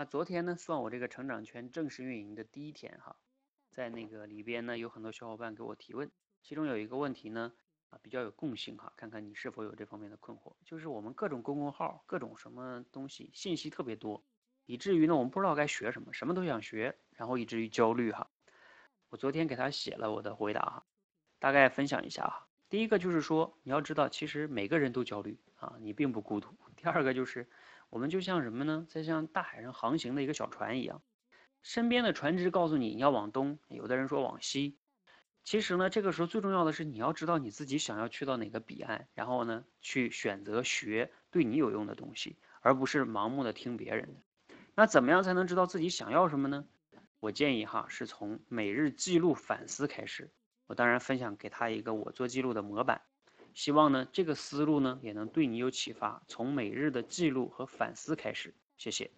那昨天呢，算我这个成长圈正式运营的第一天哈，在那个里边呢，有很多小伙伴给我提问，其中有一个问题呢，啊比较有共性哈，看看你是否有这方面的困惑，就是我们各种公众号、各种什么东西信息特别多，以至于呢，我们不知道该学什么，什么都想学，然后以至于焦虑哈。我昨天给他写了我的回答哈，大概分享一下哈。第一个就是说，你要知道，其实每个人都焦虑啊，你并不孤独。第二个就是，我们就像什么呢？在像大海上航行的一个小船一样，身边的船只告诉你你要往东，有的人说往西。其实呢，这个时候最重要的是你要知道你自己想要去到哪个彼岸，然后呢，去选择学对你有用的东西，而不是盲目的听别人的。那怎么样才能知道自己想要什么呢？我建议哈，是从每日记录反思开始。我当然分享给他一个我做记录的模板，希望呢这个思路呢也能对你有启发。从每日的记录和反思开始，谢谢。